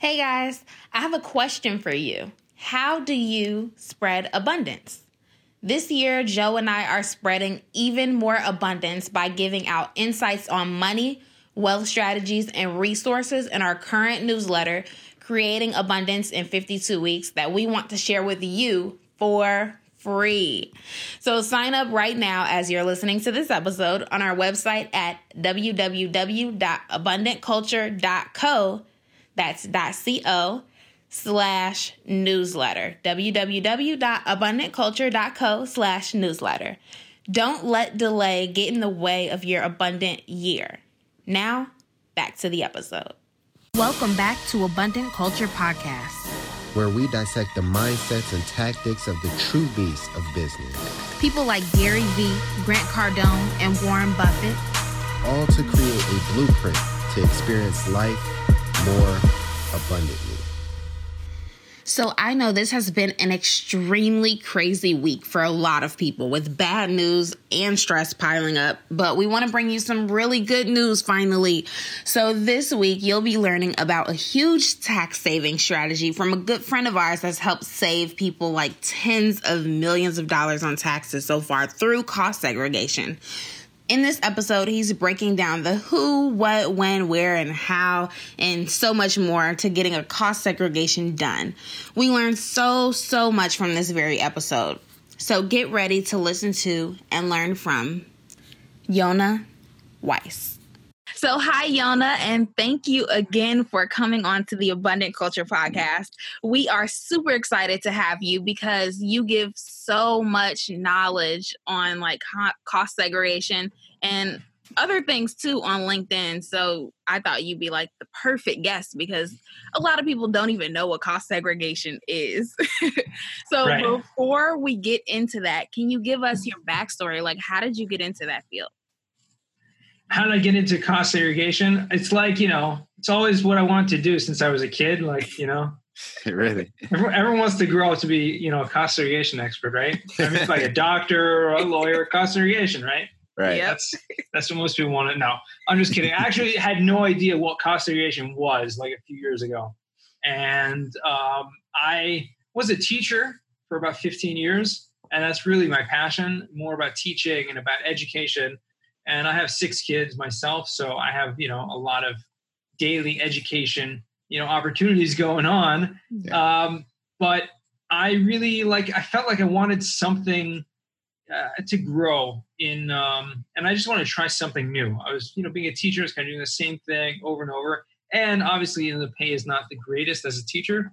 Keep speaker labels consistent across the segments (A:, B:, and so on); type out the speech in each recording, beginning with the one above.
A: Hey guys, I have a question for you. How do you spread abundance? This year, Joe and I are spreading even more abundance by giving out insights on money, wealth strategies, and resources in our current newsletter, Creating Abundance in 52 Weeks, that we want to share with you for free. So sign up right now as you're listening to this episode on our website at www.abundantculture.co that's .co slash newsletter. www.abundantculture.co slash newsletter. Don't let delay get in the way of your abundant year. Now, back to the episode. Welcome back to Abundant Culture Podcast,
B: where we dissect the mindsets and tactics of the true beasts of business.
A: People like Gary Vee, Grant Cardone, and Warren Buffett.
B: All to create a blueprint to experience life more abundantly.
A: So, I know this has been an extremely crazy week for a lot of people with bad news and stress piling up, but we want to bring you some really good news finally. So, this week you'll be learning about a huge tax saving strategy from a good friend of ours that's helped save people like tens of millions of dollars on taxes so far through cost segregation. In this episode, he's breaking down the who, what, when, where, and how, and so much more to getting a cost segregation done. We learned so, so much from this very episode. So get ready to listen to and learn from Yonah Weiss. So, hi, Yonah, and thank you again for coming on to the Abundant Culture podcast. We are super excited to have you because you give so much knowledge on like cost segregation and other things too on LinkedIn. So, I thought you'd be like the perfect guest because a lot of people don't even know what cost segregation is. so, right. before we get into that, can you give us your backstory? Like, how did you get into that field?
C: How did I get into cost segregation? It's like, you know, it's always what I wanted to do since I was a kid. Like, you know,
B: really,
C: everyone, everyone, wants to grow up to be, you know, a cost segregation expert, right? I mean, like a doctor or a lawyer, cost segregation, right?
B: Right.
C: Yep. That's that's what most people want to know. I'm just kidding. I actually had no idea what cost segregation was like a few years ago, and um, I was a teacher for about 15 years, and that's really my passion, more about teaching and about education and I have six kids myself, so I have you know a lot of daily education you know opportunities going on. Yeah. Um, but I really like I felt like I wanted something uh, to grow in, um, and I just wanted to try something new. I was you know being a teacher, I was kind of doing the same thing over and over, and obviously you know, the pay is not the greatest as a teacher.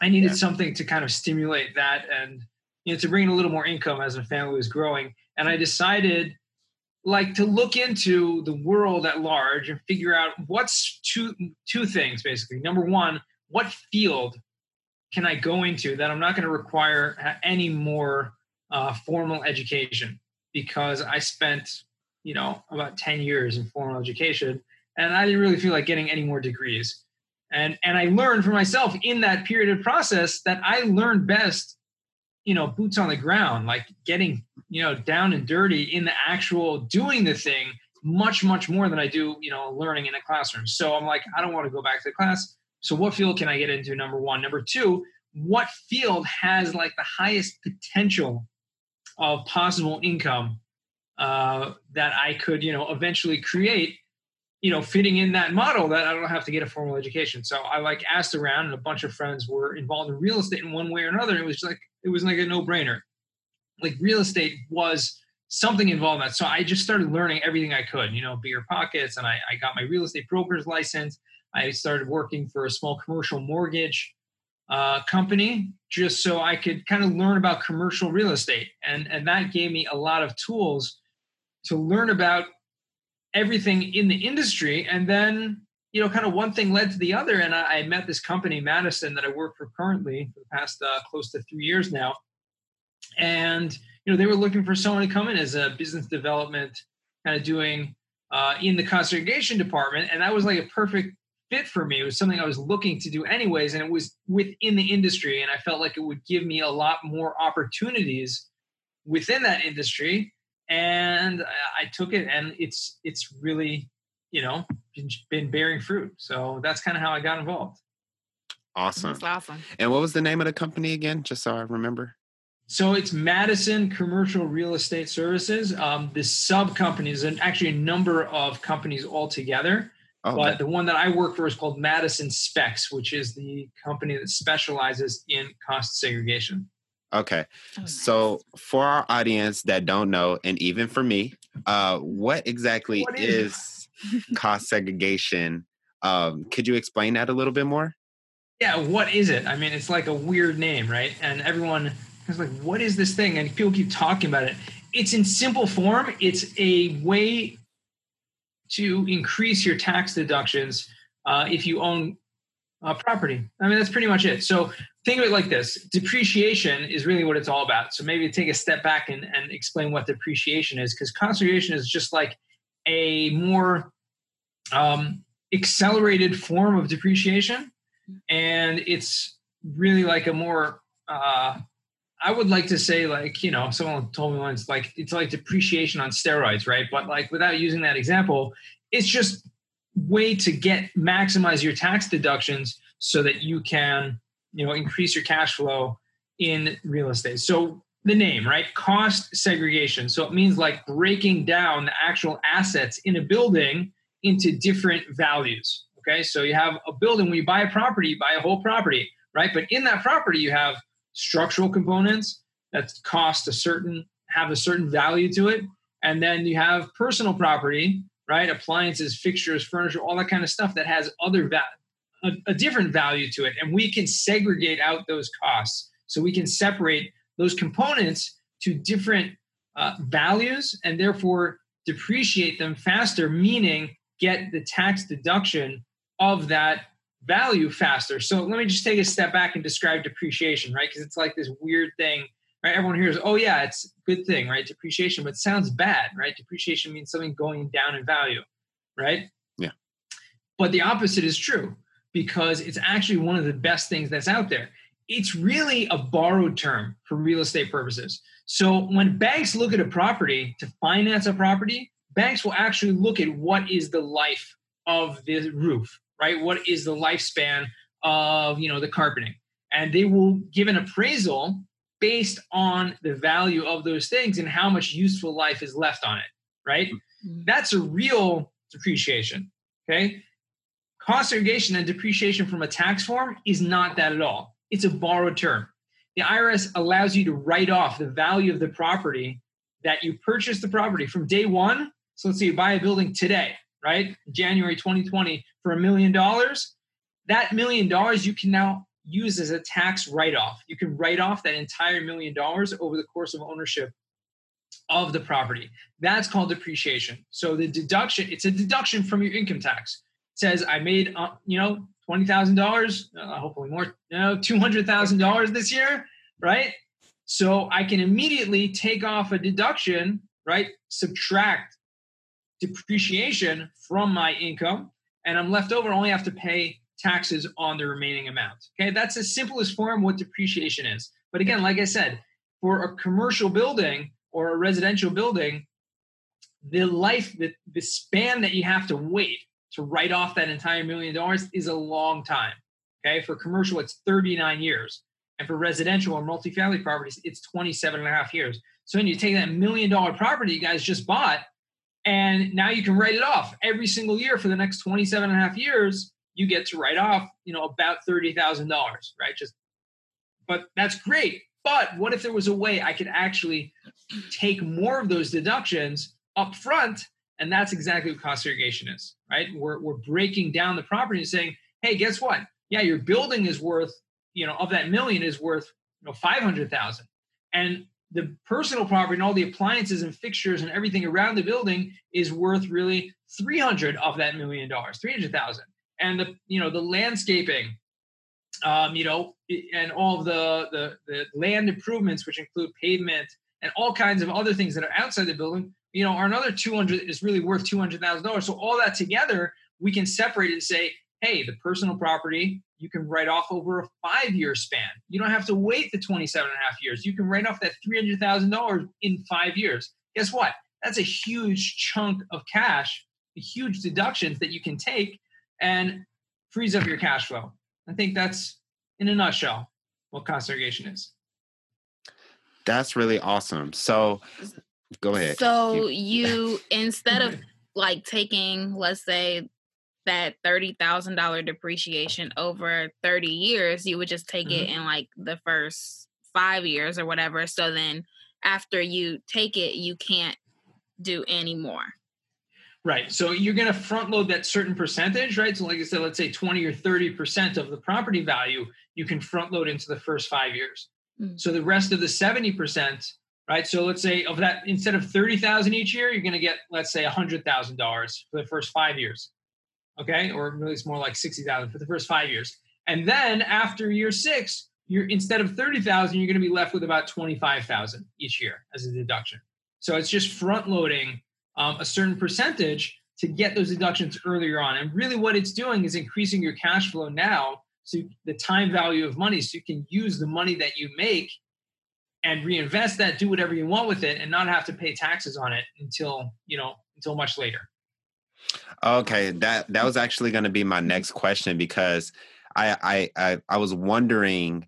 C: I needed yeah. something to kind of stimulate that and you know to bring in a little more income as a family was growing. And I decided like to look into the world at large and figure out what's two two things basically. Number one, what field can I go into that I'm not going to require any more uh, formal education because I spent you know about 10 years in formal education and I didn't really feel like getting any more degrees. And and I learned for myself in that period of process that I learned best you know boots on the ground like getting you know down and dirty in the actual doing the thing much much more than i do you know learning in a classroom so i'm like i don't want to go back to the class so what field can i get into number one number two what field has like the highest potential of possible income uh, that i could you know eventually create you know, fitting in that model that I don't have to get a formal education. So I like asked around and a bunch of friends were involved in real estate in one way or another. It was like, it was like a no brainer. Like real estate was something involved in that. So I just started learning everything I could, you know, BiggerPockets. And I, I got my real estate broker's license. I started working for a small commercial mortgage uh, company just so I could kind of learn about commercial real estate. And, and that gave me a lot of tools to learn about everything in the industry. And then, you know, kind of one thing led to the other. And I, I met this company, Madison, that I work for currently for the past uh, close to three years now. And, you know, they were looking for someone to come in as a business development, kind of doing uh, in the cost segregation department. And that was like a perfect fit for me. It was something I was looking to do anyways. And it was within the industry. And I felt like it would give me a lot more opportunities within that industry and I took it, and it's it's really you know been, been bearing fruit. So that's kind of how I got involved.
B: Awesome.
D: That's awesome.
B: And what was the name of the company again? Just so I remember.
C: So it's Madison Commercial Real Estate Services. Um, the sub companies and actually a number of companies altogether.
B: Oh,
C: but the one that I work for is called Madison Specs, which is the company that specializes in cost segregation.
B: okay.
D: Oh, nice.
B: So for our audience that don't know, and even for me, uh, what exactly
C: What is it?
B: is cost segregation? Um, could you explain that a little bit more?
C: Yeah, what is it? I mean, it's like a weird name, right? And everyone is like, what is this thing? And people keep talking about it. It's in simple form, it's a way to increase your tax deductions uh, if you own uh, property. I mean, that's pretty much it. So think of it like this depreciation is really what it's all about. So maybe take a step back and, and explain what depreciation is, because conservation is just like a more um, accelerated form of depreciation. And it's really like a more, uh, I would like to say, like, you know, someone told me once, like, it's like depreciation on steroids, right? But like, without using that example, it's just way to get maximize your tax deductions so that you can you know increase your cash flow in real estate so the name right cost segregation so it means like breaking down the actual assets in a building into different values okay so you have a building when you buy a property you buy a whole property right but in that property you have structural components that cost a certain have a certain value to it and then you have personal property right? Appliances, fixtures, furniture, all that kind of stuff that has other va- a, a different value to it, and we can segregate out those costs. So we can separate those components to different uh, values, and therefore depreciate them faster. Meaning, get the tax deduction of that value faster. So let me just take a step back and describe depreciation, right? Because it's like this weird thing right? Everyone hears, oh yeah, it's a good thing, right? Depreciation, but it sounds bad, right? Depreciation means something going down in value, right?
B: Yeah.
C: But the opposite is true because it's actually one of the best things that's out there. It's really a borrowed term for real estate purposes. So when banks look at a property to finance a property, banks will actually look at what is the life of the roof, right? What is the lifespan of, you know, the carpeting? And they will give an appraisal based on the value of those things and how much useful life is left on it, right?
D: Mhm.
C: That's a real depreciation. Okay. Cost segregation and depreciation from a tax form is not that at all. It's a borrowed term. The IRS allows you to write off the value of the property that you purchased the property from day one. So let's say you buy a building today, right? January 2020 for a million dollars. That million dollars you can now use as a tax write off. You can write off that entire million dollars over the course of ownership of the property. That's called depreciation. So the deduction, it's a deduction from your income tax. It says I made, uh, you know, twenty thousand uh, dollars, hopefully more, you know, two hundred thousand dollars this year, right? So I can immediately take off a deduction, right? Subtract depreciation from my income, and I'm left over. Only have to pay taxes on the remaining amount. Okay, that's the simplest form what depreciation is. But again, like I said, for a commercial building or a residential building, the life, the, the span that you have to wait to write off that entire million dollars is a long time. Okay, for commercial, it's 39 years. And for residential or multifamily properties, it's 27 and a half years. So when you take that million dollar property you guys just bought, and now you can write it off every single year for the next 27 and a half years, you get to write off, you know, about $30,000, right? Just, but that's great. But what if there was a way I could actually take more of those deductions up front? And that's exactly what cost segregation is, right? We're, we're breaking down the property and saying, hey, guess what? Yeah, your building is worth, you know, of that million is worth, you know, 500,000. And the personal property and all the appliances and fixtures and everything around the building is worth really 300 of that million dollars, 300,000 and the you know the landscaping um, you know and all the, the the land improvements which include pavement and all kinds of other things that are outside the building you know are another 200 is really worth $200000 so all that together we can separate and say hey the personal property you can write off over a five year span you don't have to wait the 27 and a half years you can write off that $300000 in five years guess what that's a huge chunk of cash huge deductions that you can take and frees up your cash flow. I think that's in a nutshell what cost segregation is.
D: That's really awesome. So go ahead.
A: So you instead of like taking, let's say, that thirty thousand dollar depreciation over thirty years, you would just take mm-hmm. it in like the first five years or whatever. So then after you take it, you can't do any more.
C: Right. So you're going to front load that certain percentage, right? So, like I said, let's say 20 or 30% of the property value you can front load into the first five years. Mm-hmm. So the rest of the 70%, right? So let's say of that, instead of 30,000 each year, you're going to get, let's say, $100,000 for the first five years. Okay. Or really it's more like 60,000 for the first five years. And then after year six, you're instead of 30,000, you're going to be left with about 25,000 each year as a deduction. So it's just front loading um, a certain percentage to get those deductions earlier on. And really, what it's doing is increasing your cash flow now, so the time value of money, so you can use the money that you make and reinvest that, do whatever you want with it, and not have to pay taxes on it until you know until much later.
D: Okay, that that was actually going to be my next question because I I I, I was wondering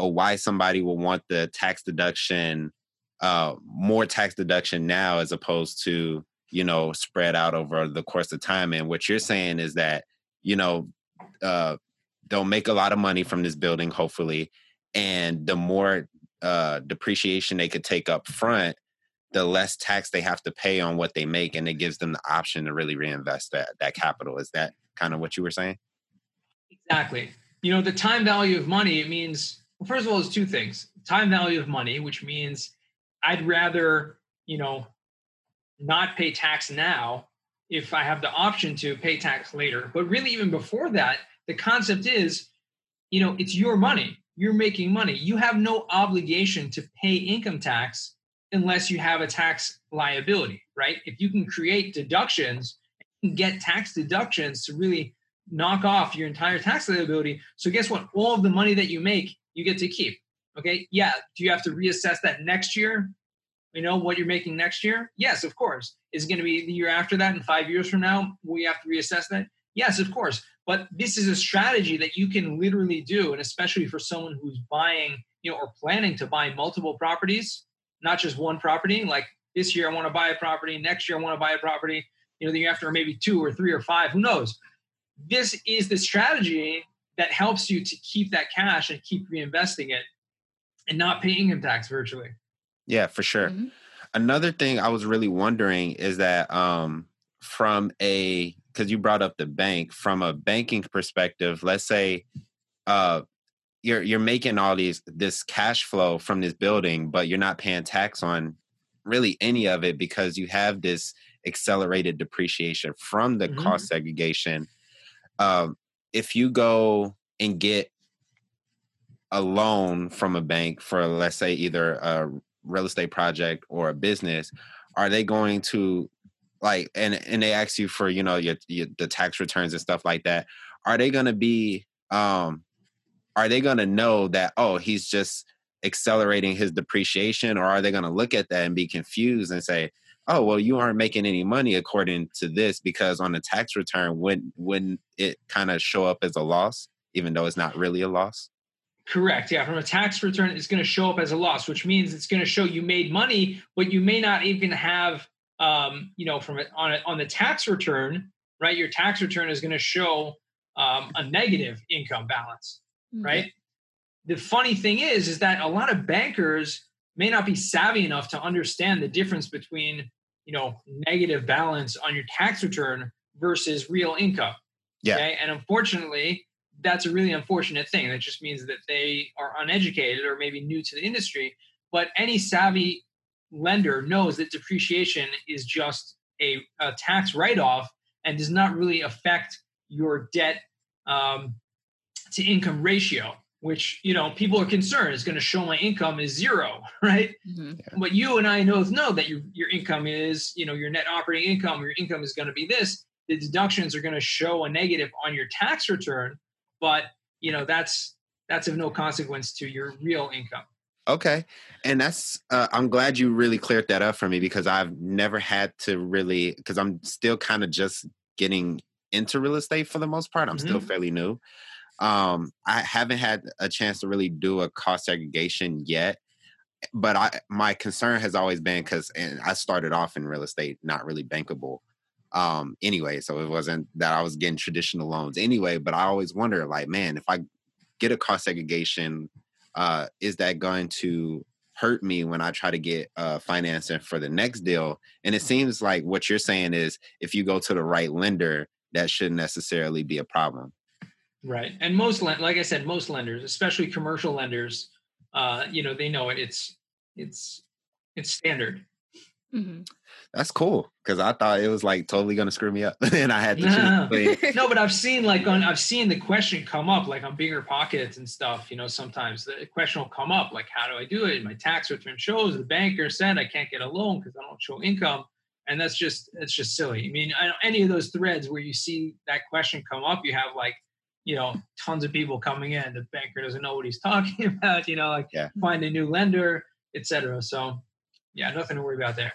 D: uh, why somebody would want the tax deduction uh, more tax deduction now as opposed to you know spread out over the course of time. And what you're saying is that you know uh, they'll make a lot of money from this building hopefully and the more uh, depreciation they could take up front the less tax they have to pay on what they make and it gives them the option to really reinvest that that capital is that kind of what you were saying
C: exactly you know the time value of money it means well, first of all, it's two things: time value of money, which means I'd rather, you know, not pay tax now if I have the option to pay tax later. But really, even before that, the concept is, you know, it's your money. You're making money. You have no obligation to pay income tax unless you have a tax liability, right? If you can create deductions, get tax deductions to really knock off your entire tax liability. So guess what? All of the money that you make, you get to keep. Okay. Yeah. Do you have to reassess that next year? You know what you're making next year? Yes, of course. Is it going to be the year after that and five years from now? We have to reassess that? Yes, of course. But this is a strategy that you can literally do. And especially for someone who's buying, you know, or planning to buy multiple properties, not just one property. Like this year, I want to buy a property. Next year, I want to buy a property. You know, the year after, maybe two or three or five. Who knows? This is the strategy that helps you to keep that cash and keep reinvesting it and not pay income tax virtually.
D: Yeah, for sure. Mm-hmm. Another thing I was really wondering is that um, from a because you brought up the bank from a banking perspective, let's say uh, you're you're making all these this cash flow from this building, but you're not paying tax on really any of it because you have this accelerated depreciation from the mm-hmm. cost segregation. Um, if you go and get a loan from a bank for let's say either a real estate project or a business are they going to like and and they ask you for you know your, your the tax returns and stuff like that are they going to be um are they going to know that oh he's just accelerating his depreciation or are they going to look at that and be confused and say oh well you aren't making any money according to this because on the tax return wouldn't wouldn't it kind of show up as a loss even though it's not really a loss
C: Correct. Yeah. From a tax return, it's going to show up as a loss, which means it's going to show you made money, but you may not even have, um, you know, from on a, on the tax return, right? Your tax return is going to show um, a negative income balance, okay. right? The funny thing is, is that a lot of bankers may not be savvy enough to understand the difference between, you know, negative balance on your tax return versus real income.
D: Yeah.
C: Okay? And unfortunately, that's a really unfortunate thing. That just means that they are uneducated or maybe new to the industry. But any savvy lender knows that depreciation is just a, a tax write off and does not really affect your debt um, to income ratio which you know people are concerned is going to show my income is zero right mm-hmm. yeah. but you and i both know that your, your income is you know your net operating income your income is going to be this the deductions are going to show a negative on your tax return but you know that's that's of no consequence to your real income.
D: Okay. And that's, uh, I'm glad you really cleared that up for me because I've never had to really, because I'm still kind of just getting into real estate for the most part. I'm mm-hmm. still fairly new. Um, I haven't had a chance to really do a cost segregation yet, but I my concern has always been because and I started off in real estate not really bankable um anyway so it wasn't that i was getting traditional loans anyway but i always wonder like man if i get a cost segregation uh is that going to hurt me when i try to get uh financing for the next deal? And it seems like what you're saying is if you go to the right lender that shouldn't necessarily be a problem
C: Right. And most lend like I said, most lenders, especially commercial lenders, uh, you know, they know it. It's it's it's standard.
A: Mm-hmm.
D: that's cool because i thought it was like totally gonna screw me up and i had to
C: No.
D: choose
C: no, but I've seen like on I've seen the question come up like on BiggerPockets and stuff. You know, sometimes the question will come up like, how do I do it? My tax return shows the banker said I can't get a loan because I don't show income, and that's just it's just silly. I mean, I, any of those threads where you see that question come up, you have like you know tons of people coming in. The banker doesn't know what he's talking about. You know, like
D: Yeah.
C: find a new lender, etc. So yeah, nothing to worry about there.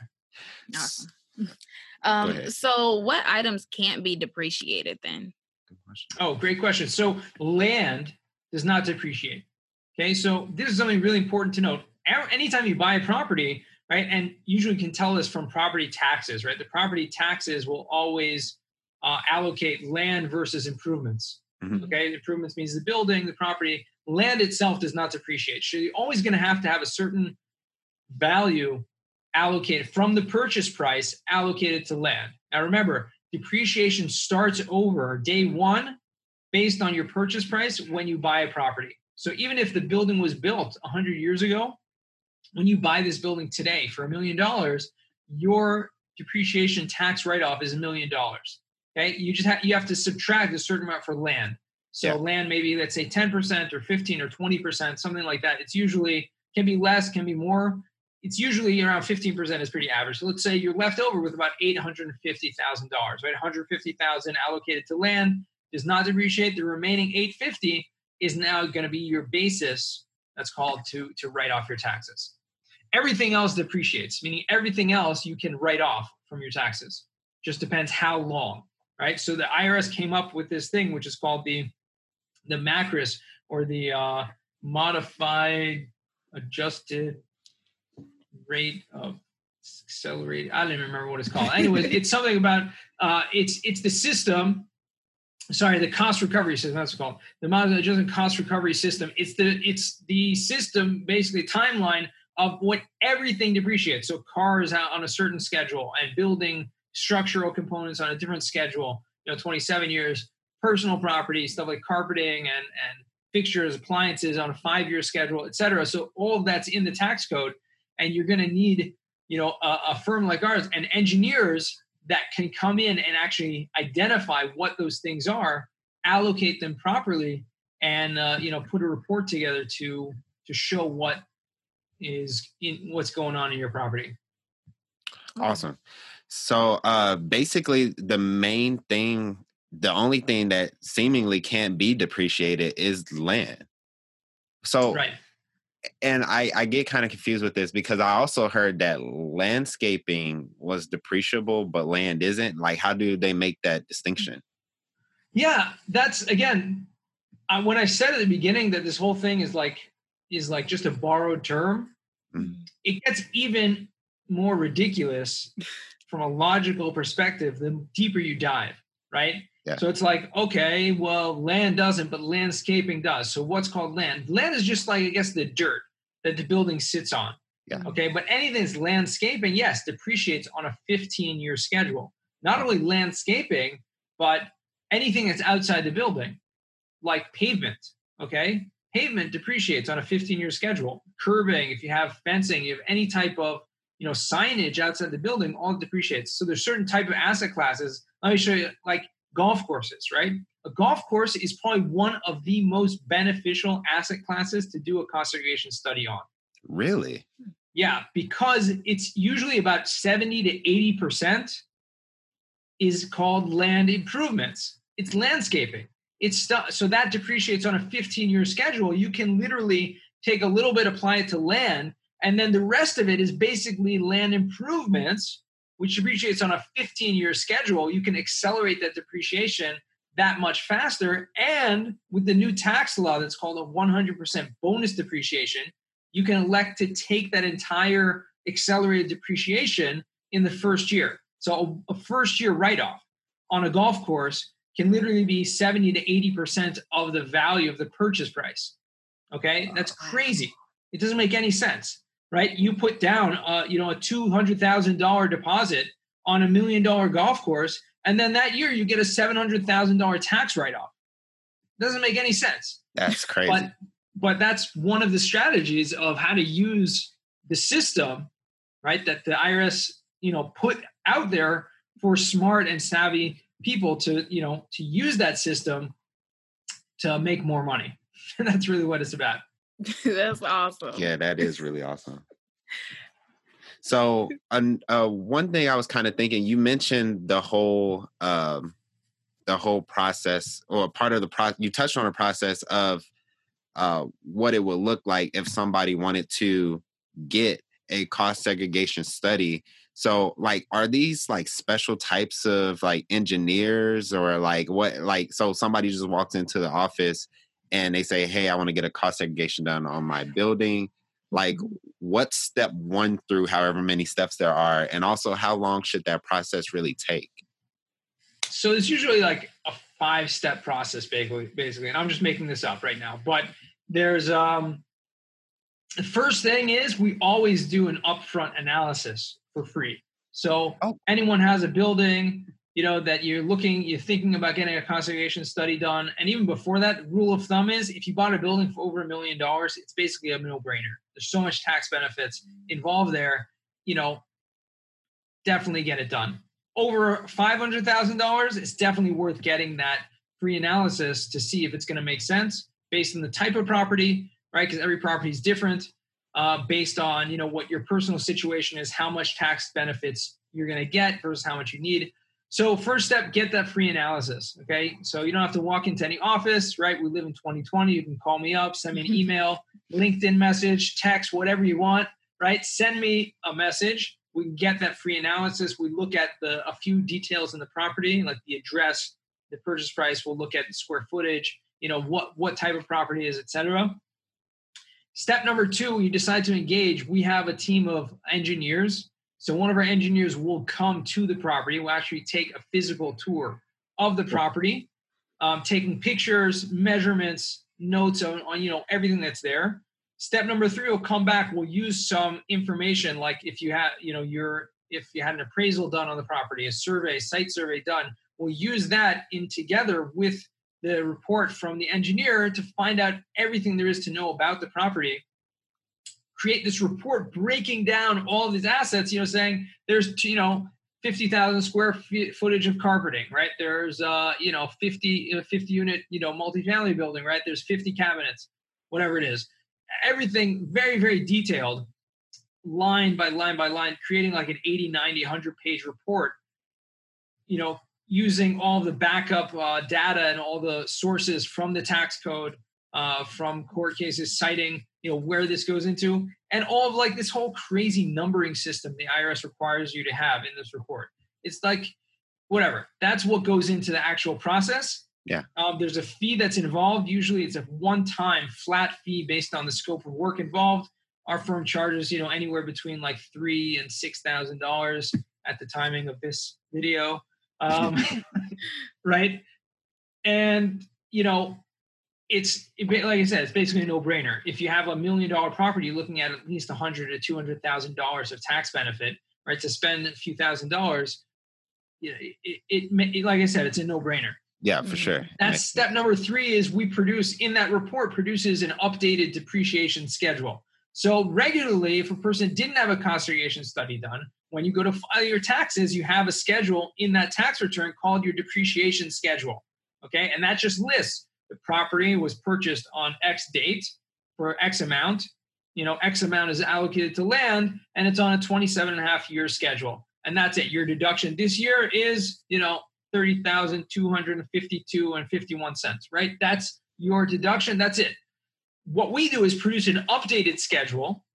A: Awesome. Um, so what items can't be depreciated then?
C: Oh, great question. So land does not depreciate. Okay, so this is something really important to note. Anytime you buy a property, right, and usually can tell this from property taxes, right? The property taxes will always uh, allocate land versus improvements.
D: Mhm.
C: Okay, improvements means the building, the property. Land itself does not depreciate. So you're always going to have to have a certain value allocated from the purchase price allocated to land. Now remember, depreciation starts over day one based on your purchase price when you buy a property. So even if the building was built 100 years ago, when you buy this building today for a million dollars, your depreciation tax write-off is a million dollars. Okay, you just have you have to subtract a certain amount for land. So
D: Yeah.
C: land maybe let's say 10% or 15 or 20%, something like that. It's usually can be less, can be more. It's usually around 15% is pretty average. So let's say you're left over with about $850,000, right? 150,000 allocated to land does not depreciate. The remaining 850 is now going to be your basis that's called to to write off your taxes. Everything else depreciates, meaning everything else you can write off from your taxes. Just depends how long, right? So the IRS came up with this thing which is called the the MACRS or the uh, modified adjusted rate of accelerated. I don't even remember what it's called. Anyway, it's something about uh, it's it's the system. Sorry, the cost recovery system. That's called the modified adjusted cost recovery system. It's the it's the system basically timeline of what everything depreciates. So cars on a certain schedule and building structural components on a different schedule. You know, 27 years. Personal property stuff like carpeting and and fixtures, appliances on a five-year schedule, et cetera. So all of that's in the tax code, and you're going to need, you know, a, a firm like ours and engineers that can come in and actually identify what those things are, allocate them properly, and uh, you know, put a report together to to show what is in what's going on in your property.
D: Awesome. So uh basically the main thing, the only thing that seemingly can't be depreciated is land. So
C: Right.
D: and I, I get kind of confused with this because I also heard that landscaping was depreciable, but land isn't. Like, how do they make that distinction?
C: Yeah, that's again uh, when I said at the beginning that this whole thing is like is like just a borrowed term.
D: Mhm.
C: It gets even more ridiculous from a logical perspective the deeper you dive, right?
D: Yeah.
C: So it's like, okay, well, land doesn't, but landscaping does. So what's called land? Land is just like I guess the dirt that the building sits on.
D: Yeah.
C: Okay, but anything that's landscaping, yes, depreciates on a 15-year schedule. Not only landscaping, but anything that's outside the building, like pavement. Okay, pavement depreciates on a 15-year schedule. Curbing, if you have fencing, you have any type of you know signage outside the building, all depreciates. So there's certain type of asset classes. Let me show you, like golf courses, right? A golf course is probably one of the most beneficial asset classes to do a cost segregation study on.
D: Really?
C: Yeah, because it's usually about 70 to 80% is called land improvements. It's landscaping. It's stuff so that depreciates on a 15-year schedule. You can literally take a little bit, apply it to land, and then the rest of it is basically land improvements, which depreciates on a 15-year schedule. You can accelerate that depreciation that much faster. And with the new tax law that's called a 100% bonus depreciation, you can elect to take that entire accelerated depreciation in the first year. So a first year write off on a golf course can literally be 70 to 80% of the value of the purchase price. Okay, that's crazy. It doesn't make any sense, right? You put down, uh, you know, a two hundred thousand dollar deposit on a million dollar golf course, and then that year you get a seven hundred thousand dollar tax write off. Doesn't make any sense.
D: That's crazy.
C: But but that's one of the strategies of how to use the system, right? That the IRS, you know, put out there for smart and savvy people to, you know, to use that system to make more money. And that's really what it's about.
E: That's awesome.
D: Yeah, that is really awesome. So, uh, one thing I was kind of thinking, you mentioned the whole, um, the whole process, or part of the process. You touched on a process of uh, what it would look like if somebody wanted to get a cost segregation study. So, like, are these like special types of like engineers, or like what? Like, so somebody just walks into the office and they say, "Hey, I want to get a cost segregation done on my building." Like, mm-hmm. what step one through however many steps there are, and also how long should that process really take?
C: So it's usually like a five-step process, basically. Basically, and I'm just making this up right now, but there's um, the first thing is we always do an upfront analysis for free. So oh. anyone has a building, you know that you're looking you're thinking about getting a conservation study done. And even before that rule of thumb is if you bought a building for over a million dollars it's basically a no-brainer. There's so much tax benefits involved there you know definitely get it done. Over $500000 it's definitely worth getting that free analysis to see if it's going to make sense based on the type of property right? Because every property is different uh, based on you know what your personal situation is how much tax benefits you're going to get versus how much you need so first step, get that free analysis. Okay. So you don't have to walk into any office, right? We live in 2020. You can call me up, send me an mm-hmm. email, LinkedIn message, text, whatever you want, right? Send me a message. We can get that free analysis. We look at the a few details in the property, like the address, the purchase price. We'll look at the square footage, you know, what what type of property is, it, cetera. Step number two, when you decide to engage, we have a team of engineers so one of our engineers will come to the property. We'll actually take a physical tour of the property, um, taking pictures, measurements, notes on, on you know everything that's there. Step number three will come back. We'll use some information like if you had you know your if you had an appraisal done on the property, a survey, site survey done. We'll use that in together with the report from the engineer to find out everything there is to know about the property create this report breaking down all these assets, you know, saying there's, you know, 50,000 square feet footage of carpeting, right? There's, uh, you know, 50, 50 unit, you know, multifamily building, right? There's 50 cabinets, whatever it is. Everything very, very detailed, line by line by line, creating like an 80, 90, 100 page report, you know, using all the backup uh, data and all the sources from the tax code, uh, from court cases, citing you know where this goes into and all of like this whole crazy numbering system the irs requires you to have in this report. It's like whatever. That's what goes into the actual process.
D: Yeah.
C: Um, there's a fee that's involved. Usually it's a one-time flat fee based on the scope of work involved. Our firm charges you know anywhere between like three and six thousand dollars at the timing of this video. Um, right? And you know it's like I said, it's basically a no-brainer. If you have a million dollar property, you're looking at at least a hundred to two hundred thousand dollars of tax benefit, right? To spend a few thousand dollars, you know, it, it, it, like I said, it's a no-brainer.
D: Yeah, for sure. Mm-hmm.
C: That's nice. step number three. Is we produce in that report produces an updated depreciation schedule. So regularly, if a person didn't have a cost segregation study done, when you go to file your taxes, you have a schedule in that tax return called your depreciation schedule. Okay, and that just lists the property was purchased on X date for X amount. You know, X amount is allocated to land and it's on a 27 and a half year schedule. And that's it. Your deduction this year is, you know, 30,252 and 51 cents, right? That's your deduction. That's it. What we do is produce an updated schedule,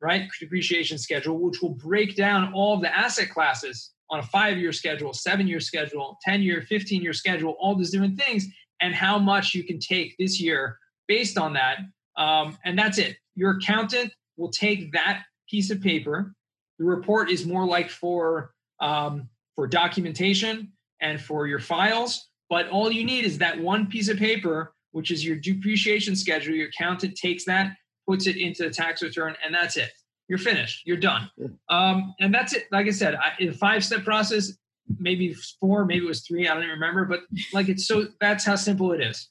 C: right? Depreciation schedule, which will break down all the asset classes on a five year schedule, seven year schedule, 10 year, 15 year schedule, all these different things, and how much you can take this year based on that. Um, and that's it. Your accountant will take that piece of paper. The report is more like for um, for documentation and for your files. But all you need is that one piece of paper, which is your depreciation schedule. Your accountant takes that, puts it into the tax return, and that's it. You're finished. You're done. Um, and that's it. Like I said, I, a five step process, maybe four, maybe it was three. I don't even remember. But like it's so that's how simple it is.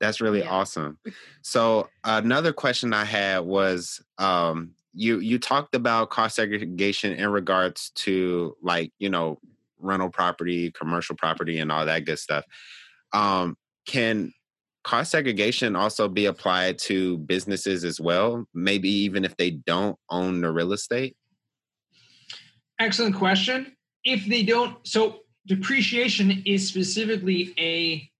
D: That's really
A: Yeah.
D: awesome. So another question I had was um you you talked about cost segregation in regards to like, you know, rental property, commercial property and all that good stuff. Um can cost segregation also be applied to businesses as well, maybe even if they don't own the real estate?
C: Excellent question. If they don't, so depreciation is specifically a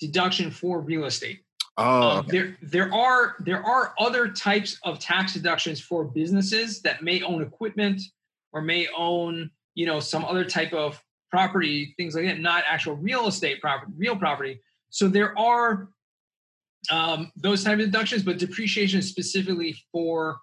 C: deduction for real estate.
D: Oh,
C: Um,
D: okay.
C: There, there are there are other types of tax deductions for businesses that may own equipment or may own, you know, some other type of property, things like that, not actual real estate property, real property. So there are um, those type of deductions, but depreciation is specifically for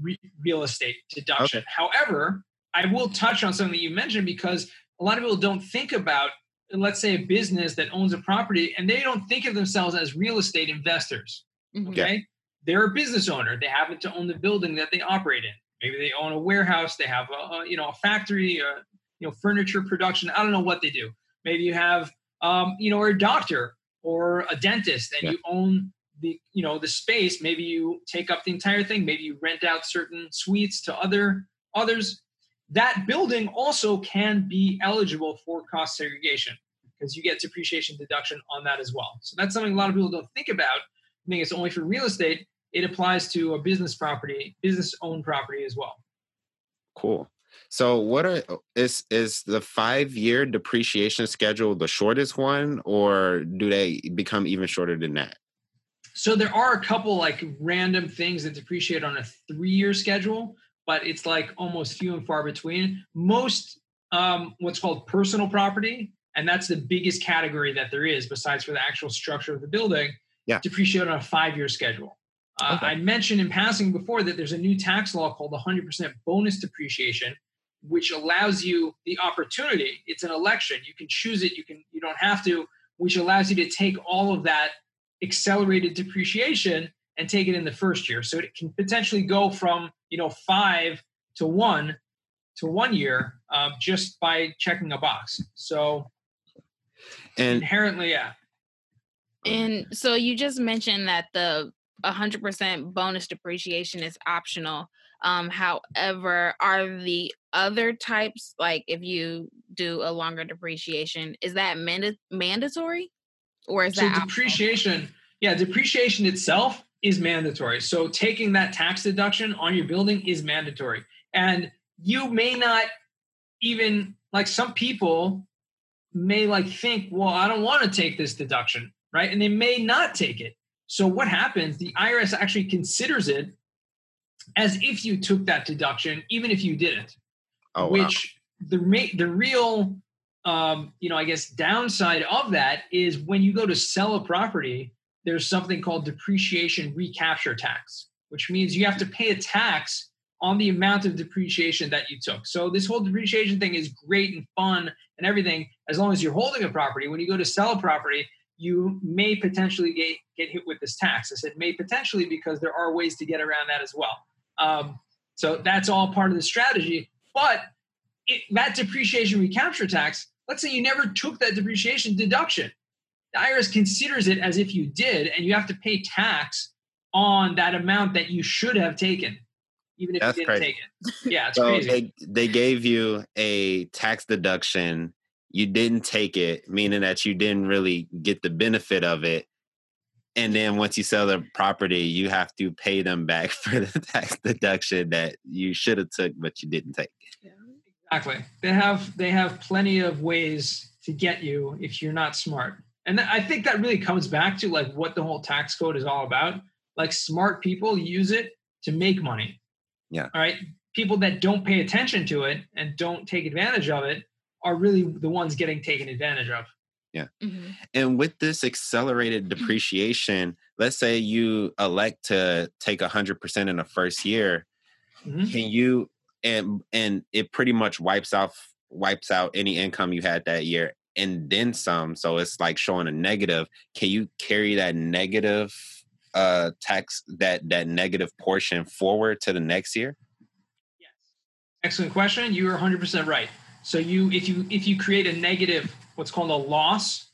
C: re- real estate deduction. However, I will touch on something that you mentioned because a lot of people don't think about, let's say, a business that owns a property and they don't think of themselves as real estate investors.
A: Mhm.
C: Okay. They're a business owner. They happen to own the building that they operate in. Maybe they own a warehouse. They have a, a you know a factory, a, you know furniture production. I don't know what they do. Maybe you have um, you know or a doctor or a dentist, and
D: Yeah.
C: you own the you know the space. Maybe you take up the entire thing. Maybe you rent out certain suites to other others. That building also can be eligible for cost segregation because you get depreciation deduction on that as well. So that's something a lot of people don't think about. I think it's only for real estate. It applies to a business property, business owned property as well.
D: Cool. So what are is is the 5-year depreciation schedule the shortest one or do they become even shorter than that?
C: So there are a couple like random things that depreciate on a three-year schedule, but it's like almost few and far between. Most um, what's called personal property, and that's the biggest category that there is, besides for the actual structure of the building,
D: Yeah.
C: depreciate on a five-year schedule. Uh,
D: Okay.
C: I mentioned in passing before that there's a new tax law called 100% bonus depreciation, which allows you the opportunity. It's an election; you can choose it. You can you don't have to, which allows you to take all of that accelerated depreciation and take it in the first year. So it can potentially go from you know five to one to one year um, just by checking a box. So
D: And
C: inherently, yeah.
E: And so you just mentioned that the 100% bonus depreciation is optional. Um, however, are the other types, like if you do a longer depreciation, is that manda- mandatory or is
C: So
E: that optional?
C: depreciation, yeah, depreciation itself is mandatory. So taking that tax deduction on your building is mandatory. And you may not even like some people may like think, well, I don't want to take this deduction, right? And they may not take it. So what happens? The IRS actually considers it as if you took that deduction, even if you didn't
D: oh wow.
C: which the the real um, you know i guess downside of that is when you go to sell a property there's something called depreciation recapture tax which means you have to pay a tax on the amount of depreciation that you took so this whole depreciation thing is great and fun and everything as long as you're holding a property when you go to sell a property you may potentially get, get hit with this tax i said may potentially because there are ways to get around that as well um, so that's all part of the strategy. But it, that depreciation recapture tax, let's say you never took that depreciation deduction. The IRS considers it as if you did, and you have to pay tax on that amount that you should have taken, even if
D: That's
C: you didn't
D: crazy.
C: take it. Yeah, it's
D: So
C: crazy.
D: they they gave you a tax deduction, you didn't take it, meaning that you didn't really get the benefit of it. And then once you sell the property, you have to pay them back for the tax deduction that you should have took but you didn't take.
C: Exactly. They have they have plenty of ways to get you if you're not smart. And I think that really comes back to like what the whole tax code is all about. Like smart people use it to make money.
D: Yeah.
C: All right. People that don't pay attention to it and don't take advantage of it are really the ones getting taken advantage of.
D: Yeah. Mm-hmm. And with this accelerated depreciation, let's say you elect to take 100% in the first year, mm-hmm. can you and and it pretty much wipes off wipes out any income you had that year and then some so it's like showing a negative can you carry that negative uh tax that that negative portion forward to the next year?
C: Yes. Excellent question. You are 100% right. So you if you if you create a negative what's called a loss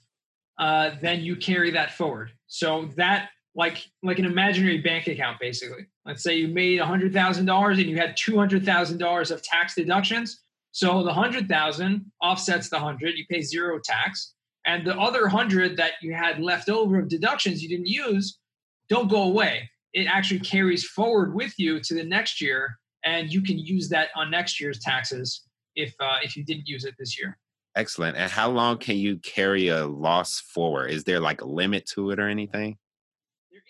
C: uh, then you carry that forward. So that like like an imaginary bank account basically. Let's say you made $100000 and you had $200000 of tax deductions so the 100000 offsets the 100 you pay zero tax and the other 100 that you had left over of deductions you didn't use don't go away. It actually carries forward with you to the next year and you can use that on next year's taxes if uh, if you didn't use it this year.
D: Excellent. And how long can you carry a loss forward? Is there like a limit to it or anything?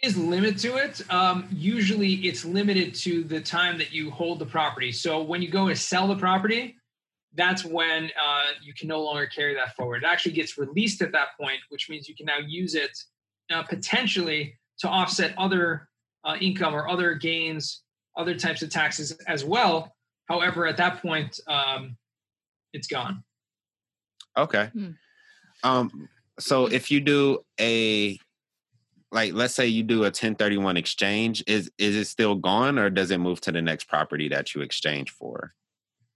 C: Is limit to it. Um, usually, it's limited to the time that you hold the property. So when you go to sell the property, that's when uh, you can no longer carry that forward. It actually gets released at that point, which means you can now use it uh, potentially to offset other uh, income or other gains, other types of taxes as well. However, at that point, um, it's gone.
D: Okay. Hmm. Um, so if you do a like let's say you do a 1031 exchange is is it still gone or does it move to the next property that you exchange for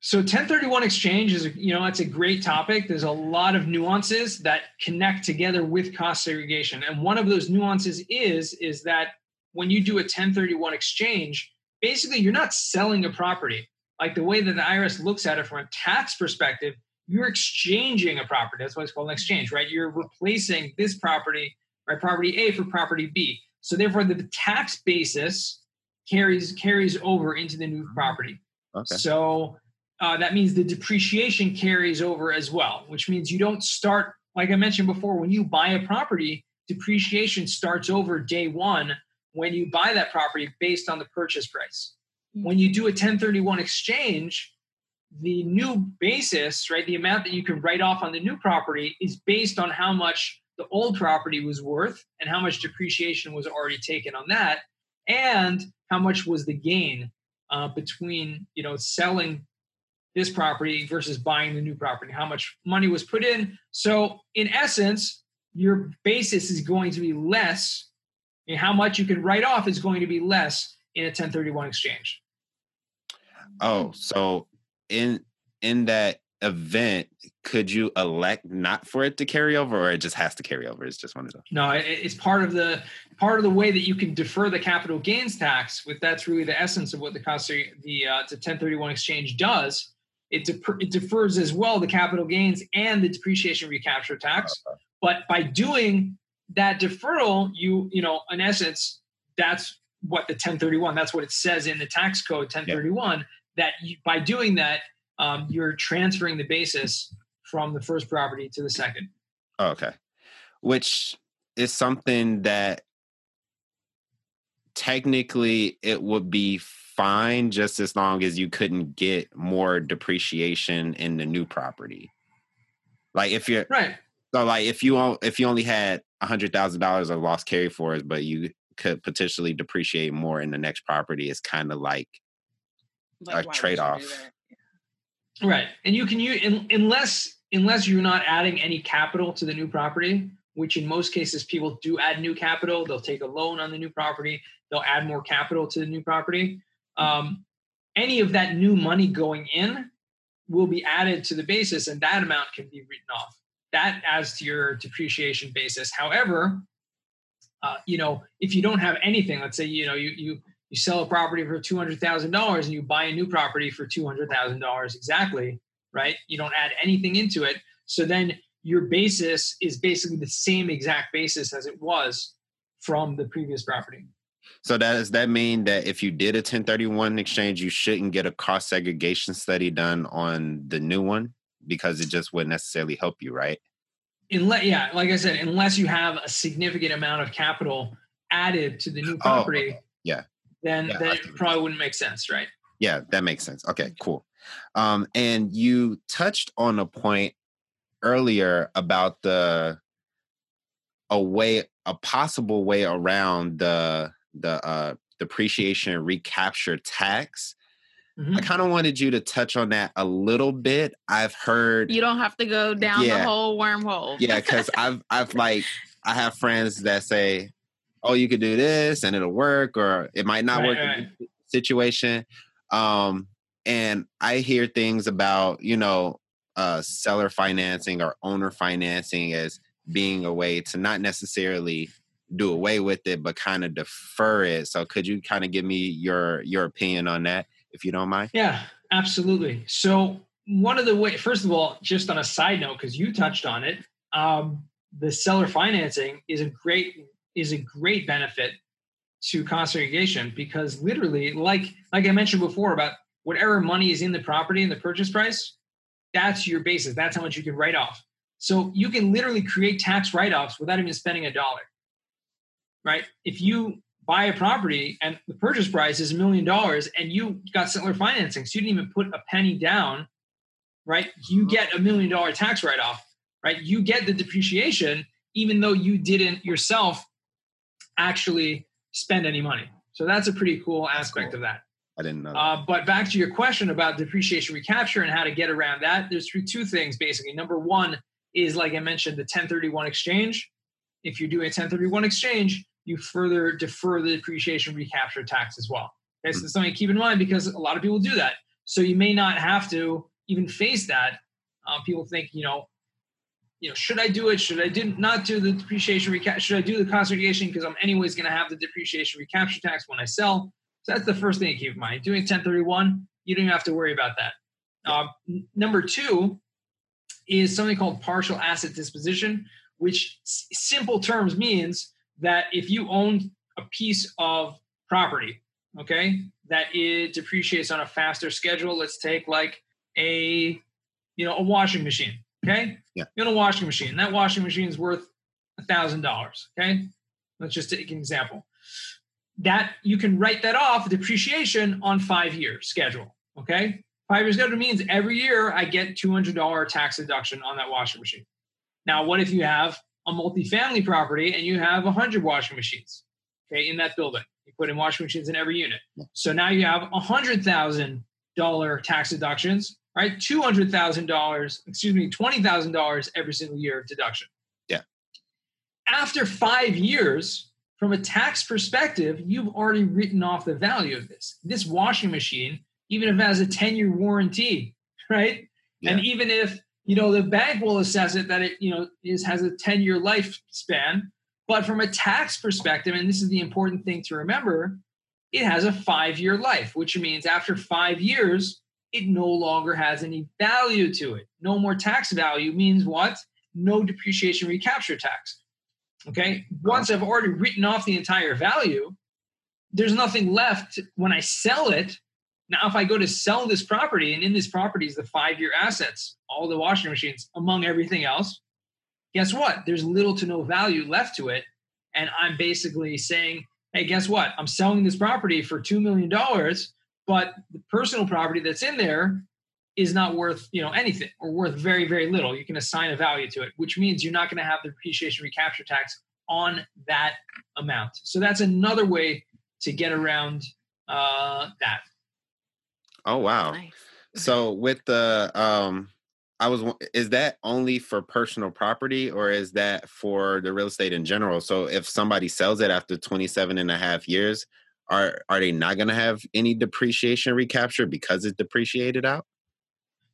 C: so 1031 exchange is you know it's a great topic there's a lot of nuances that connect together with cost segregation and one of those nuances is is that when you do a 1031 exchange basically you're not selling a property like the way that the irs looks at it from a tax perspective you're exchanging a property that's why it's called an exchange right you're replacing this property right? Property A for property B. So therefore, the tax basis carries carries over into the new mm-hmm. property. Okay. So uh, that means the depreciation carries over as well, which means you don't start like I mentioned before. When you buy a property, depreciation starts over day one when you buy that property based on the purchase price. Mm-hmm. When you do a 1031 exchange, the new basis, right, the amount that you can write off on the new property is based on how much the old property was worth and how much depreciation was already taken on that and how much was the gain uh, between you know selling this property versus buying the new property how much money was put in so in essence your basis is going to be less and how much you can write off is going to be less in a 1031 exchange
D: oh so in in that event, could you elect not for it to carry over, or it just has to carry over? It's just one of those.
C: No, it's part of the part of the way that you can defer the capital gains tax. With that's really the essence of what the cost of the uh, the 1031 exchange does. It, de- it defers as well the capital gains and the depreciation recapture tax. Okay. But by doing that deferral, you you know, in essence, that's what the 1031. That's what it says in the tax code 1031. That you, by doing that, um, you're transferring the basis from the first property to the second.
D: Okay. Which is something that technically it would be fine just as long as you couldn't get more depreciation in the new property. Like if you're
C: right.
D: So like if you if you only had a hundred thousand dollars of loss carry forwards, but you could potentially depreciate more in the next property, it's kind of like, like a trade off.
C: Right, and you can use unless unless you're not adding any capital to the new property, which in most cases people do add new capital. They'll take a loan on the new property. They'll add more capital to the new property. Um, any of that new money going in will be added to the basis, and that amount can be written off. That adds to your depreciation basis. However, uh, you know, if you don't have anything, let's say you know you you you sell a property for $200,000 and you buy a new property for $200,000 exactly, right? You don't add anything into it. So then your basis is basically the same exact basis as it was from the previous property.
D: So does that mean that if you did a 1031 exchange, you shouldn't get a cost segregation study done on the new one because it just wouldn't necessarily help you, right?
C: Unless, yeah, like I said, unless you have a significant amount of capital added to the new oh, property,
D: oh, yeah,
C: then, yeah, then it probably wouldn't make sense, right?
D: Yeah, that makes sense. Okay, cool. Um, and you touched on a point earlier about the a way a possible way around the the uh depreciation recapture tax mm-hmm. i kind of wanted you to touch on that a little bit i've heard
E: you don't have to go down yeah, the whole wormhole
D: yeah because i've i've like i have friends that say oh you could do this and it'll work or it might not right, work right. situation um and i hear things about you know uh seller financing or owner financing as being a way to not necessarily do away with it but kind of defer it so could you kind of give me your your opinion on that if you don't mind?
C: Yeah absolutely. So one of the way first of all just on a side note because you touched on it um, the seller financing is a great is a great benefit to cost because literally like like i mentioned before about whatever money is in the property in the purchase price that's your basis that's how much you can write off. So you can literally create tax write-offs without even spending a dollar. Right? If you buy a property and the purchase price is a million dollars and you got seller financing, so you didn't even put a penny down, right? You mm-hmm. get a million dollar tax write-off, right? You get the depreciation even though you didn't yourself actually spend any money. So that's a pretty cool aspect cool. of that.
D: I didn't know.
C: Uh, but back to your question about depreciation recapture and how to get around that, there's two things basically. Number one is like I mentioned, the 1031 exchange. If you're doing a 1031 exchange, you further defer the depreciation recapture tax as well. Okay, so that's something to keep in mind because a lot of people do that. So you may not have to even face that. Uh, people think, you know, you know, should I do it? Should I do not do the depreciation recapture? Should I do the cost segregation because I'm anyways going to have the depreciation recapture tax when I sell? So that's the first thing to keep in mind. Doing 1031, you don't even have to worry about that. Uh, number two, is something called partial asset disposition, which simple terms means that if you own a piece of property, okay, that it depreciates on a faster schedule. Let's take like a, you know, a washing machine. Okay.
D: Yeah.
C: You own a washing machine. That washing machine is worth a thousand dollars. Okay. Let's just take an example. That you can write that off depreciation on five year schedule. Okay. Five years schedule means every year I get $200 tax deduction on that washing machine. Now, what if you have a multifamily property and you have 100 washing machines, okay, in that building? You put in washing machines in every unit. So now you have $100,000 tax deductions, right? $200,000, excuse me, $20,000 every single year of deduction.
D: Yeah.
C: After five years, from a tax perspective, you've already written off the value of this. This washing machine even if it has a 10 year warranty, right? Yeah. And even if, you know, the bank will assess it that it, you know, is has a 10 year lifespan. But from a tax perspective, and this is the important thing to remember, it has a five year life, which means after five years, it no longer has any value to it. No more tax value means what? No depreciation recapture tax. Okay. Once I've already written off the entire value, there's nothing left when I sell it now, if I go to sell this property, and in this property is the five year assets, all the washing machines, among everything else, guess what? There's little to no value left to it. And I'm basically saying, hey, guess what? I'm selling this property for $2 million, but the personal property that's in there is not worth you know anything or worth very very little you can assign a value to it which means you're not going to have the depreciation recapture tax on that amount so that's another way to get around uh, that
D: Oh wow. Nice. So with the um I was is that only for personal property or is that for the real estate in general? So if somebody sells it after 27 and a half years, are are they not going to have any depreciation recapture because it's depreciated out?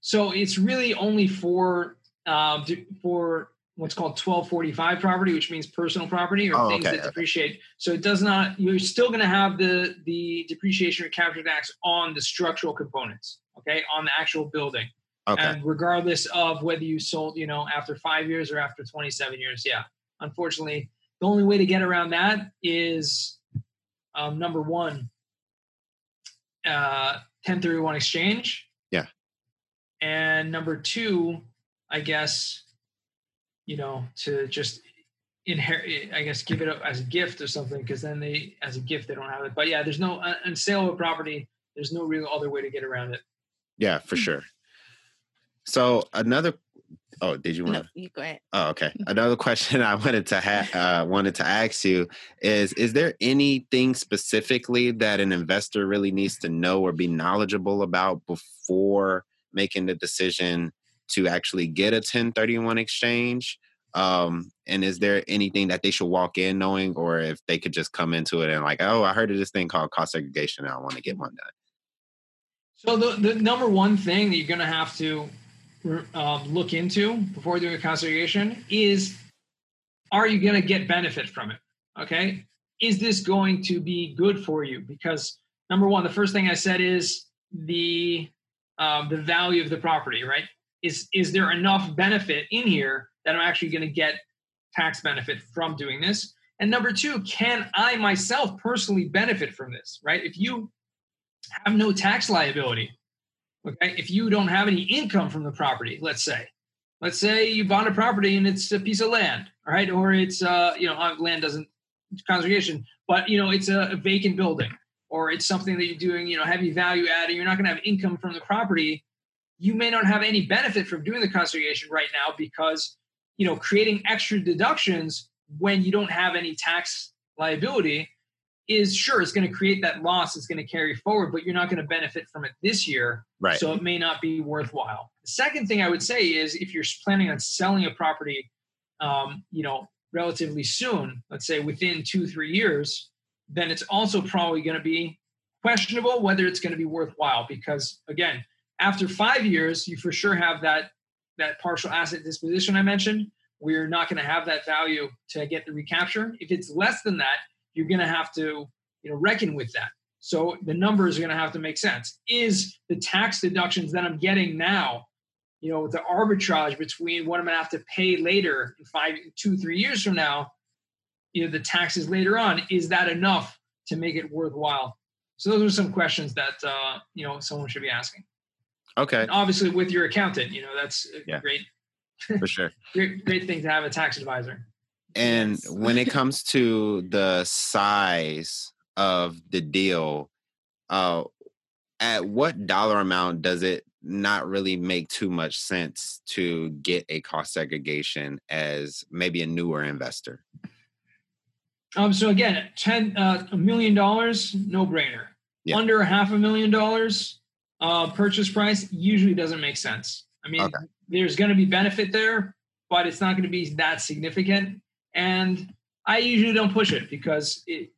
C: So it's really only for um, for what's called 1245 property, which means personal property or oh, things okay, that depreciate. So it does not, you're still going to have the, the depreciation recapture tax on the structural components, okay, on the actual building. Okay. And regardless of whether you sold, you know, after five years or after 27 years, yeah. Unfortunately, the only way to get around that is um, number one, uh, 1031 exchange.
D: Yeah.
C: And number two, I guess, you know, to just inherit, I guess, give it up as a gift or something, because then they, as a gift, they don't have it. But yeah, there's no, uh, on sale of property, there's no real other way to get around it.
D: Yeah, for hmm. sure. So another Oh, did you want?
E: No, you go ahead.
D: Oh, okay. Another question I wanted to ha- uh, wanted to ask you is: Is there anything specifically that an investor really needs to know or be knowledgeable about before making the decision to actually get a 1031 exchange? Um, and is there anything that they should walk in knowing, or if they could just come into it and like, oh, I heard of this thing called cost segregation, and I want to get one done?
C: So the, the number one thing that you're going to have to um, look into before doing a cost segregation is, are you going to get benefit from it? Okay, is this going to be good for you? Because number one, the first thing I said is the um, the value of the property, right? Is is there enough benefit in here that I'm actually going to get tax benefit from doing this? And number two, can I myself personally benefit from this, right? If you have no tax liability, okay, if you don't have any income from the property, let's say, let's say you bought a property and it's a piece of land, right? Or it's, uh, you know, uh, land doesn't, congregation, but, you know, it's a, a vacant building or it's something that you're doing, you know, heavy value adding, you're not going to have income from the property. You may not have any benefit from doing the conservation right now because you know creating extra deductions when you don't have any tax liability is sure it's going to create that loss it's going to carry forward but you're not going to benefit from it this year.
D: Right.
C: So it may not be worthwhile. The second thing i would say is if you're planning on selling a property um, you know relatively soon let's say within two three years then it's also probably going to be questionable whether it's going to be worthwhile because again after five years you for sure have that that partial asset disposition I mentioned, we're not going to have that value to get the recapture. If it's less than that, you're going to have to, you know, reckon with that. So the numbers are going to have to make sense. Is the tax deductions that I'm getting now, you know, the arbitrage between what I'm going to have to pay later in five, two, three years from now, you know, the taxes later on, is that enough to make it worthwhile? So those are some questions that uh, you know someone should be asking.
D: Okay.
C: And obviously, with your accountant, you know that's yeah, great.
D: For sure.
C: great, great thing to have a tax advisor.
D: And yes. when it comes to the size of the deal, uh, at what dollar amount does it not really make too much sense to get a cost segregation as maybe a newer investor?
C: Um, so again, ten uh, a million dollars, no brainer. Yeah. Under half a million dollars, uh, purchase price usually doesn't make sense. I mean, okay. there's going to be benefit there, but it's not going to be that significant. And I usually don't push it because it,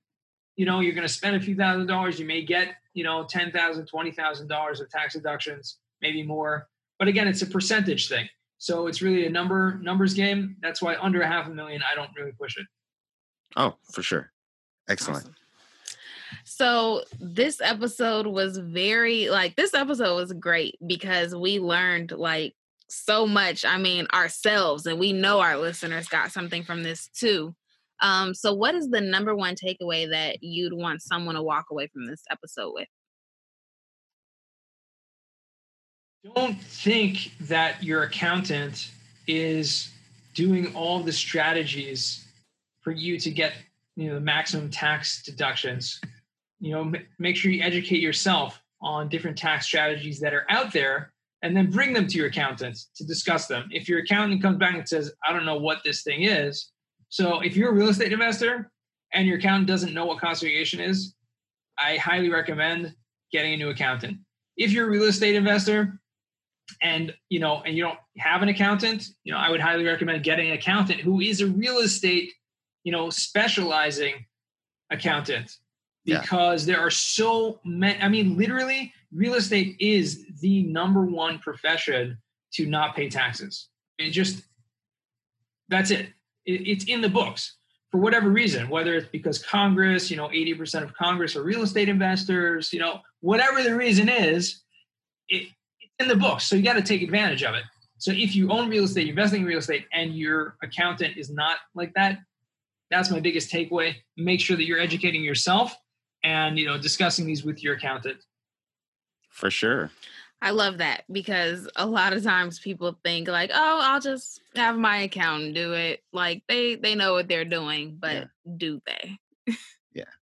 C: you know, you're going to spend a few thousand dollars. You may get, you know, ten thousand, twenty thousand dollars of tax deductions, maybe more. But again, it's a percentage thing. So it's really a number numbers game. That's why under a half a million, I don't really push it.
D: Oh, for sure. Excellent. Awesome.
E: So this episode was very like this episode was great because we learned like so much. I mean, ourselves, and we know our listeners got something from this too. Um, so what is the number one takeaway that you'd want someone to walk away from this episode with?
C: Don't think that your accountant is doing all the strategies for you to get you know the maximum tax deductions you know m- make sure you educate yourself on different tax strategies that are out there and then bring them to your accountant to discuss them. If your accountant comes back and says i don't know what this thing is so if you're a real estate investor and your accountant doesn't know what cost segregation is i highly recommend getting a new accountant. If you're a real estate investor and you know and you don't have an accountant you know i would highly recommend getting an accountant who is a real estate you know specializing accountant because yeah. there are so many i mean literally real estate is the number one profession to not pay taxes and just that's it. it it's in the books for whatever reason whether it's because congress you know 80% of congress are real estate investors you know whatever the reason is it, it's in the books so you got to take advantage of it so if you own real estate, investing in real estate, and your accountant is not like that, that's my biggest takeaway. Make sure that you're educating yourself and you know discussing these with your accountant.
D: For sure.
E: I love that because a lot of times people think like, "Oh, I'll just have my accountant do it." Like they they know what they're doing, but yeah. do they?
D: yeah.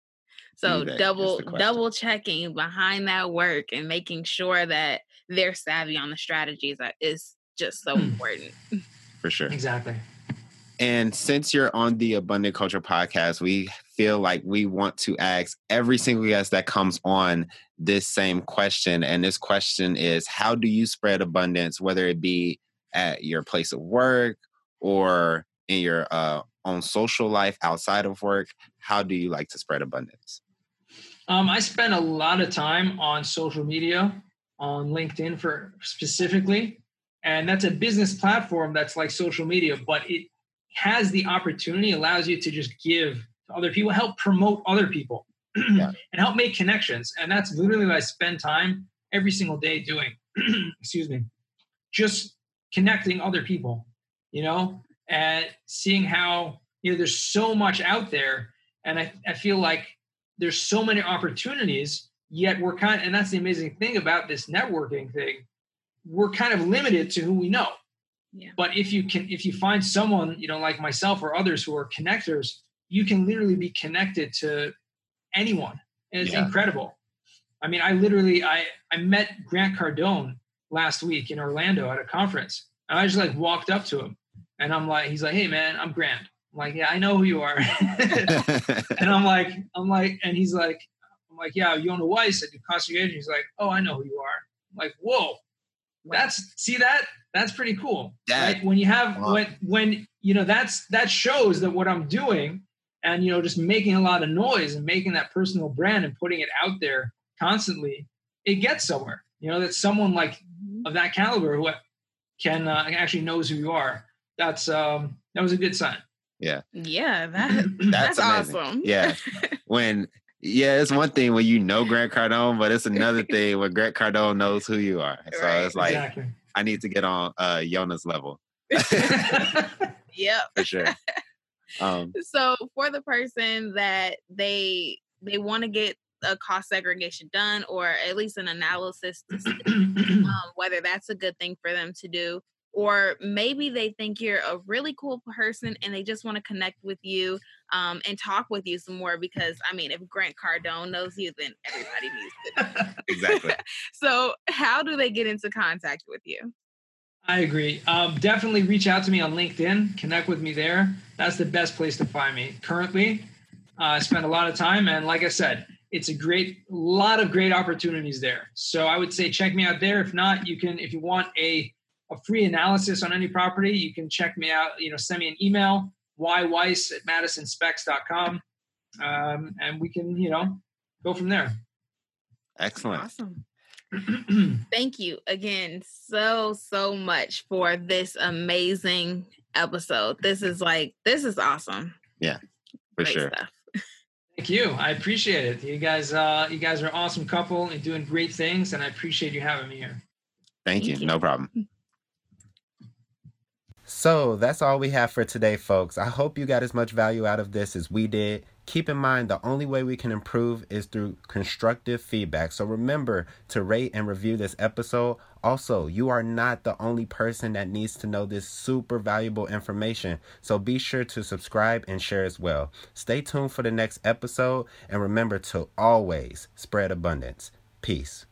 E: So double double checking behind that work and making sure that they're savvy on the strategies is just so hmm. important.
D: for sure.
C: Exactly.
D: And since you're on the Abundant Culture podcast, we feel like we want to ask every single guest that comes on this same question. And this question is How do you spread abundance, whether it be at your place of work or in your uh, own social life outside of work? How do you like to spread abundance?
C: Um, I spend a lot of time on social media, on LinkedIn for specifically, and that's a business platform that's like social media, but it has the opportunity, allows you to just give to other people, help promote other people, yeah. and help make connections. And that's literally what I spend time every single day doing. Excuse me, just connecting other people, you know, and seeing how you know there's so much out there, and I, I feel like there's so many opportunities. Yet we're kind, of, and that's the amazing thing about this networking thing. We're kind of limited to who we know
A: yeah.
C: But if you can, if you find someone, you know, like myself or others who are connectors, you can literally be connected to anyone, and it's yeah. incredible. I mean, I literally, I I met Grant Cardone last week in Orlando at a conference, and I just like walked up to him, and I'm like, he's like, hey man, I'm Grant. I'm like, yeah, I know who you are, and I'm like, I'm like, and he's like, I'm like, yeah, Yonah Weiss at Concierge. He's like, oh, I know who you are. I'm like, whoa, that's see that? That's pretty cool that, right? When you have wow. when when you know that's that shows that what i'm doing and you know just making a lot of noise and making that personal brand and putting it out there constantly it gets somewhere. You know that someone like mm-hmm. of that caliber who can uh, actually knows who you are that's um that was a good sign.
D: Yeah.
A: Yeah that that's, that's awesome.
D: Yeah. When yeah, it's one thing when you know Grant Cardone, but it's another thing when Grant Cardone knows who you are. So right. it's like exactly. I need to get on uh Yonah's level.
A: yep.
D: For sure. Um,
A: so for the person that they they want to get a cost segregation done or at least an analysis to see um, whether that's a good thing for them to do or maybe they think you're a really cool person and they just want to connect with you um, and talk with you some more because I mean, if Grant Cardone knows you, then everybody needs
D: to. exactly.
A: so, how do they get into contact with you?
C: I agree. Um, definitely reach out to me on LinkedIn. Connect with me there. That's the best place to find me. Currently, uh, I spend a lot of time, and like I said, it's a great, lot of great opportunities there. So I would say check me out there. If not, you can, if you want a a free analysis on any property, you can check me out. You know, send me an email yweiss at madisonspecs.com. Um, and we can, you know, go from there.
D: Excellent.
A: Awesome. Thank you again so, so much for this amazing episode. This is like, this is awesome.
D: Yeah, for Great sure. Stuff.
C: Thank you. I appreciate it. You guys, uh, you guys are an awesome couple and doing great things, and I appreciate you having me here.
D: Thank, Thank you. you. No problem.
F: So that's all we have for today, folks. I hope you got as much value out of this as we did. Keep in mind, the only way we can improve is through constructive feedback. So remember to rate and review this episode. Also, you are not the only person that needs to know this super valuable information. So be sure to subscribe and share as well. Stay tuned for the next episode and remember to always spread abundance. Peace.